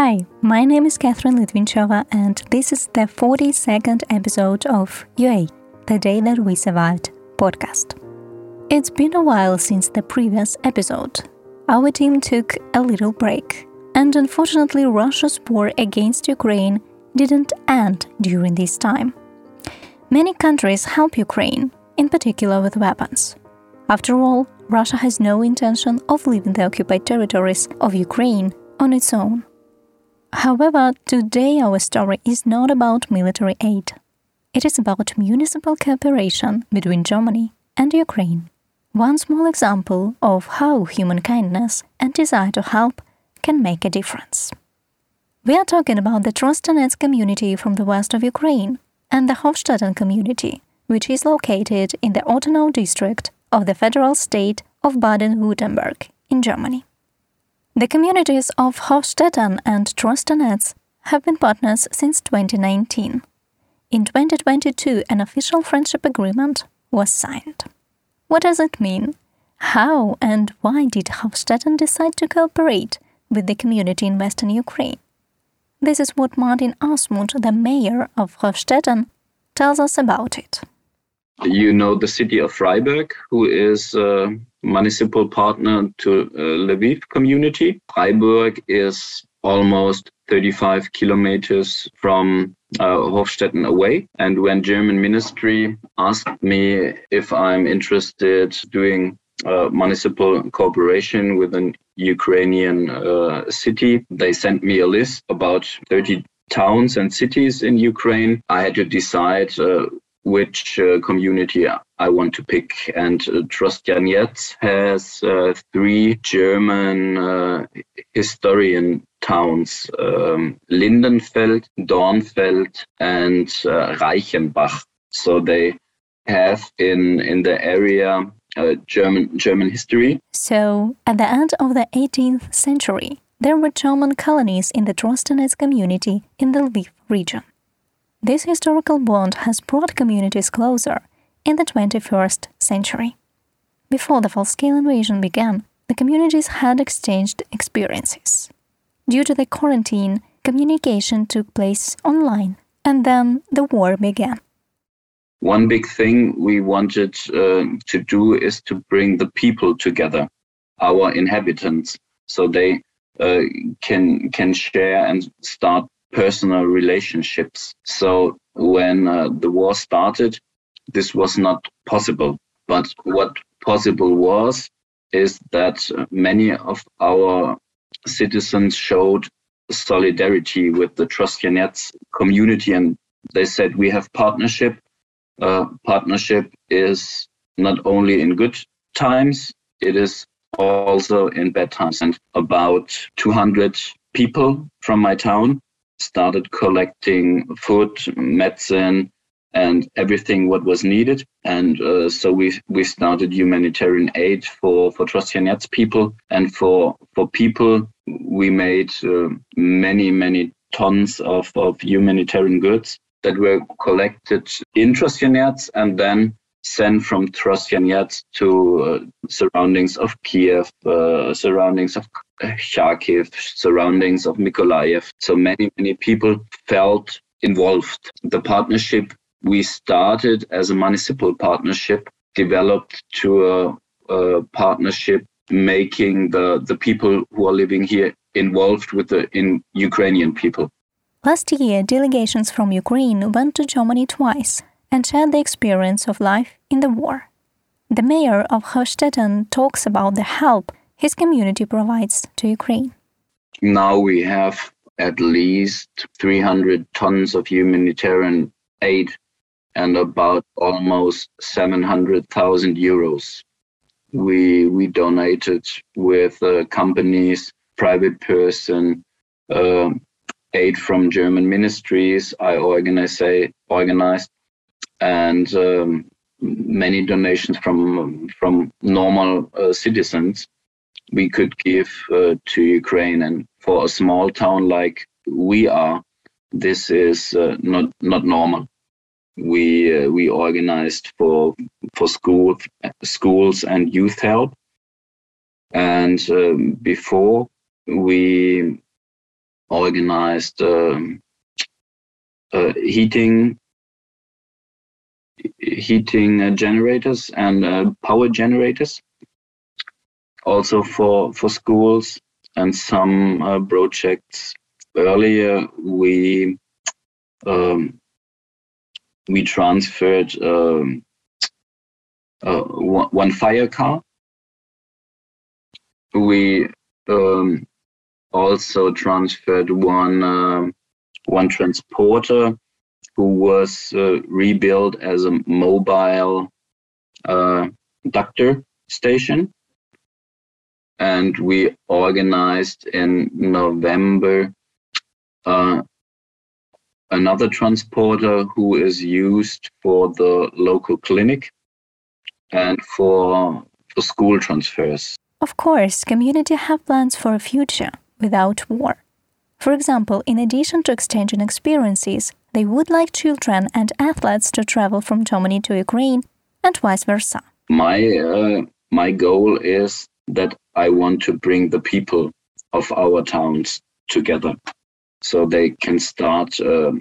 Hi, my name is Catherine Litvinchova, and this is the 42nd episode of UA, The Day That We Survived podcast. It's been a while since the previous episode. Our team took a little break, and unfortunately, Russia's war against Ukraine didn't end during this time. Many countries help Ukraine, in particular with weapons. After all, Russia has no intention of leaving the occupied territories of Ukraine on its own. However, today our story is not about military aid. It is about municipal cooperation between Germany and Ukraine. One small example of how human kindness and desire to help can make a difference. We are talking about the Trostianets community from the west of Ukraine and the Hofstetten community, which is located in the Ortenau district of the federal state of Baden Württemberg in Germany. The communities of Hofstetten and Trostianets have been partners since 2019. In 2022, an official friendship agreement was signed. What does it mean? How and why did Hofstetten decide to cooperate with the community in Western Ukraine? This is what Martin Asmuth, the mayor of Hofstetten, tells us about it. You know the city of Freiburg, who is uh, municipal partner to uh, Lviv community. Freiburg is almost 35 kilometers from uh, Hofstetten away. And when German ministry asked me if I'm interested doing uh, municipal cooperation with an Ukrainian uh, city, they sent me a list about 30 towns and cities in Ukraine. I had to decide uh, which uh, community I want to pick. And uh, has uh, three German uh, historian towns um, Lindenfeld, Dornfeld, and uh, Reichenbach. So they have in, in the area uh, German, German history. So, at the end of the 18th century, there were German colonies in the Trostianets community in the Lviv region. This historical bond has brought communities closer in the 21st century. Before the full scale invasion began, the communities had exchanged experiences. Due to the quarantine, communication took place online, and then the war began. One big thing we wanted uh, to do is to bring the people together, our inhabitants, so they uh, can can share and start personal relationships. So when uh, the war started, this was not possible. But what possible was is that many of our citizens showed solidarity with the Trostianets community and they said we have partnership. Uh, partnership is not only in good times, it is also in bad times. And about 200 people from my town started collecting food, medicine, and everything what was needed. And uh, so we we started humanitarian aid for for Trostianets people, and for for people we made uh, many many tons of of humanitarian goods that were collected in Trostianets and then sent from Trostianets to uh, surroundings of Kiev, uh, surroundings of Kharkiv, surroundings of Mykolaiv. So many, many people felt involved. The partnership we started as a municipal partnership developed to a, a partnership making the, the people who are living here involved with the in Ukrainian people. Last year, delegations from Ukraine went to Germany twice and shared the experience of life in the war. The mayor of Hofstetten talks about the help his community provides to Ukraine. Now we have at least 300 tons of humanitarian aid and about almost 700,000 euros. We we donated with uh, companies, private person, uh, aid from German ministries. I organize, organized and um, many donations from from normal uh, citizens we could give uh, to Ukraine. And for a small town like we are, this is uh, not not normal. We uh, we organized for for school schools and youth help, and um, before we organized um, uh, heating heating uh, generators and uh, power generators. Also for for schools and some uh, projects. Earlier we um, we transferred um, uh, one, one, fire car. We um, also transferred one uh, one transporter who was uh, rebuilt as a mobile uh, doctor station. And we organized in November uh, another transporter who is used for the local clinic and for, for school transfers. Of course, community have plans for a future without war. For example, in addition to exchanging experiences, they would like children and athletes to travel from Germany to Ukraine and vice versa. My uh, my goal is that I want to bring the people of our towns together so they can start uh,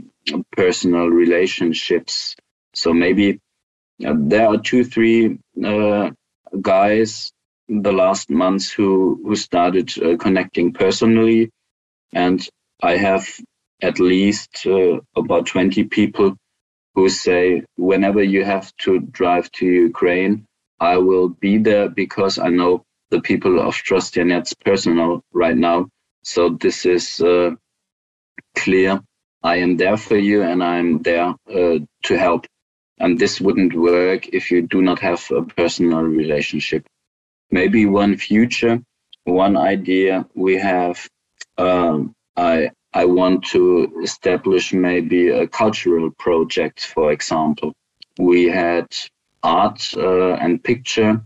personal relationships. So maybe uh, there are two, three uh, guys the last months who who started uh, connecting personally, and I have at least uh, about 20 people who say, whenever you have to drive to Ukraine, I will be there because I know the people of Trostianets personal right now. So this is uh, clear. I am there for you and I'm there uh, to help. And this wouldn't work if you do not have a personal relationship. Maybe one future, one idea we have. Um, I I want to establish maybe a cultural project, for example. We had art uh, and picture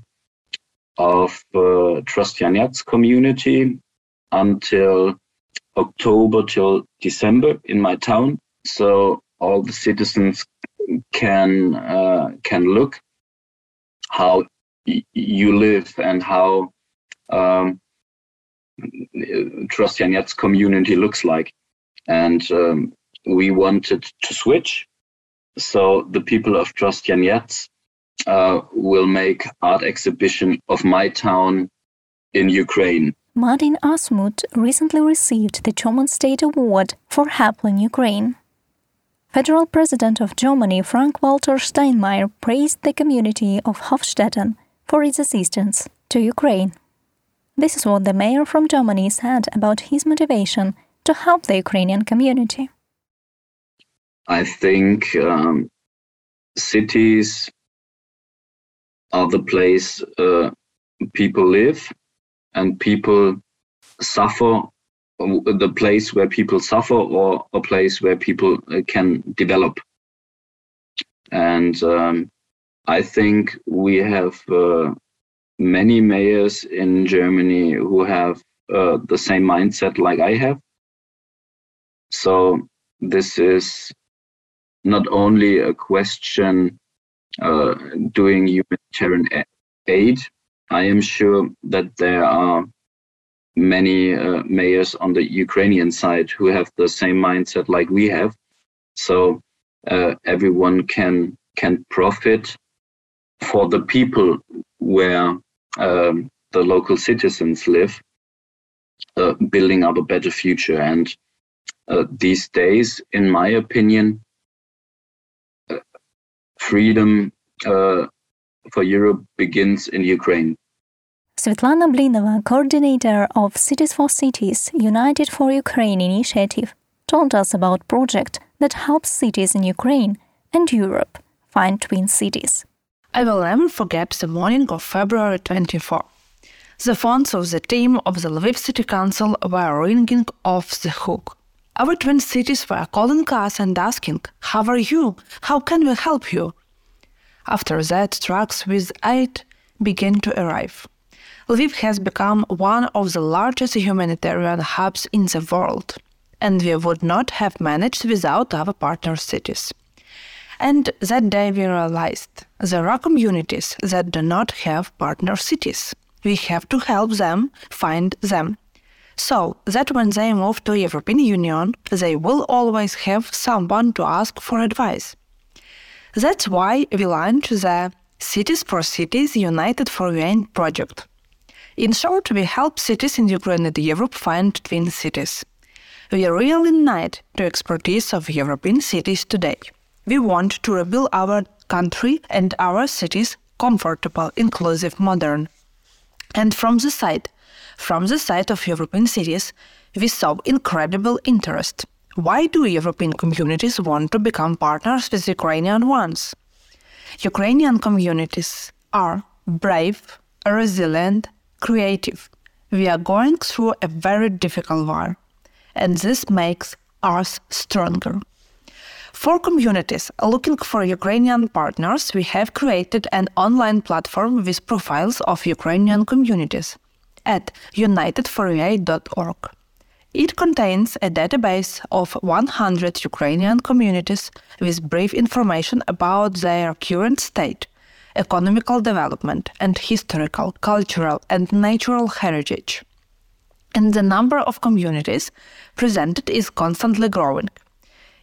of uh, community until October till December in my town. So all the citizens can uh, can look how y- you live and how um, community looks like. And um, we wanted to switch. So the people of Trostianets uh, will make art exhibition of my town in Ukraine. Martin Asmuth recently received the German State Award for helping Ukraine. Federal President of Germany Frank-Walter Steinmeier praised the community of Hofstetten for its assistance to Ukraine. This is what the mayor from Germany said about his motivation to help the Ukrainian community. I think um, cities are the place uh, people live and people suffer, the place where people suffer or a place where people uh, can develop. And um, I think we have uh, many mayors in Germany who have uh, the same mindset like I have. So this is not only a question uh, doing humanitarian aid. I am sure that there are many uh, mayors on the Ukrainian side who have the same mindset like we have. So uh, everyone can can profit for the people where um, the local citizens live, uh, building up a better future. And uh, these days, in my opinion, uh, freedom uh, for Europe begins in Ukraine. Svetlana Blinova, coordinator of Cities for Cities United for Ukraine initiative, told us about project that helps cities in Ukraine and Europe find twin cities. I will never forget the morning of February 24. The phones of the team of the Lviv City Council were ringing off the hook. Our twin cities were calling us and asking, How are you? How can we help you? After that, trucks with aid began to arrive. Lviv has become one of the largest humanitarian hubs in the world, and we would not have managed without our partner cities. And that day we realized there are communities that do not have partner cities. We have to help them find them. So that when they move to the European Union, they will always have someone to ask for advice. That's why we launched the Cities for Cities United for Ukraine project. In short, we help cities in Ukraine and Europe find twin cities. We are really need the expertise of European cities today. We want to rebuild our country and our cities comfortable, inclusive, modern. And from the side, from the side of European cities, we saw incredible interest. Why do European communities want to become partners with Ukrainian ones? Ukrainian communities are brave, resilient, creative. We are going through a very difficult war, and this makes us stronger. For communities looking for Ukrainian partners, we have created an online platform with profiles of Ukrainian communities at unitedforuA.org. It contains a database of 100 Ukrainian communities with brief information about their current state, economical development, and historical, cultural, and natural heritage. And the number of communities presented is constantly growing.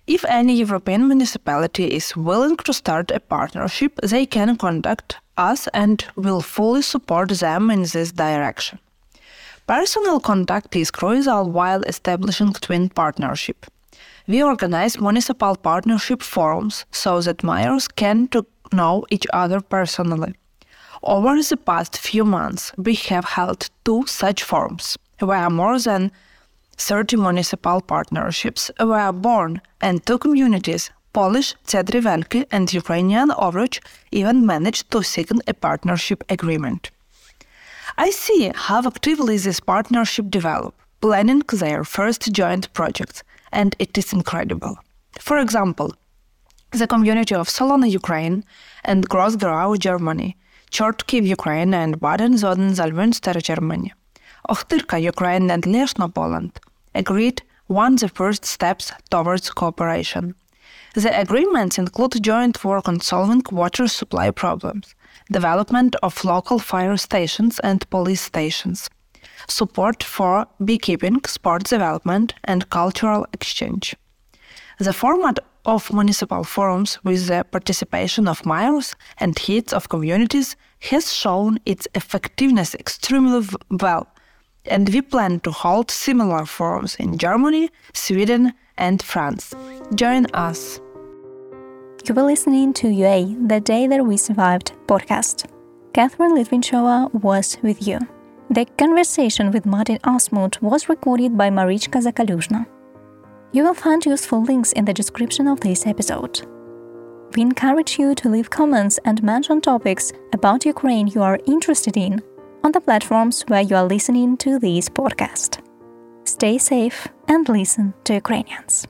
If any European municipality is willing to start a partnership, they can contact us and will fully support them in this direction. Personal contact is crucial while establishing twin partnership. We organize municipal partnership forums so that mayors can to know each other personally. Over the past few months, we have held two such forums, where more than 30 municipal partnerships were born, and two communities, Polish Cedry Wielkie and Ukrainian Ovruch, even managed to sign a partnership agreement. I see how actively this partnership develop, planning their first joint projects, and it is incredible. For example, the community of Solona, Ukraine, and Gross-Gerau, Germany, Chortkiv, Ukraine, and Baden-Württemberg, Germany, Ochtyrka, Ukraine, and Leszno, Poland, agreed on the first steps towards cooperation. The agreements include joint work on solving water supply problems, development of local fire stations and police stations, support for beekeeping, sports development, and cultural exchange. The format of municipal forums with the participation of mayors and heads of communities has shown its effectiveness extremely well and we plan to hold similar forums in Germany, Sweden, and France. Join us. You were listening to UA, the Day That We Survived podcast. Catherine Litvinchova was with you. The conversation with Martin Asmuth was recorded by Marichka Zakaluzhna. You will find useful links in the description of this episode. We encourage you to leave comments and mention topics about Ukraine you are interested in on the platforms where you are listening to this podcast. Stay safe and listen to Ukrainians.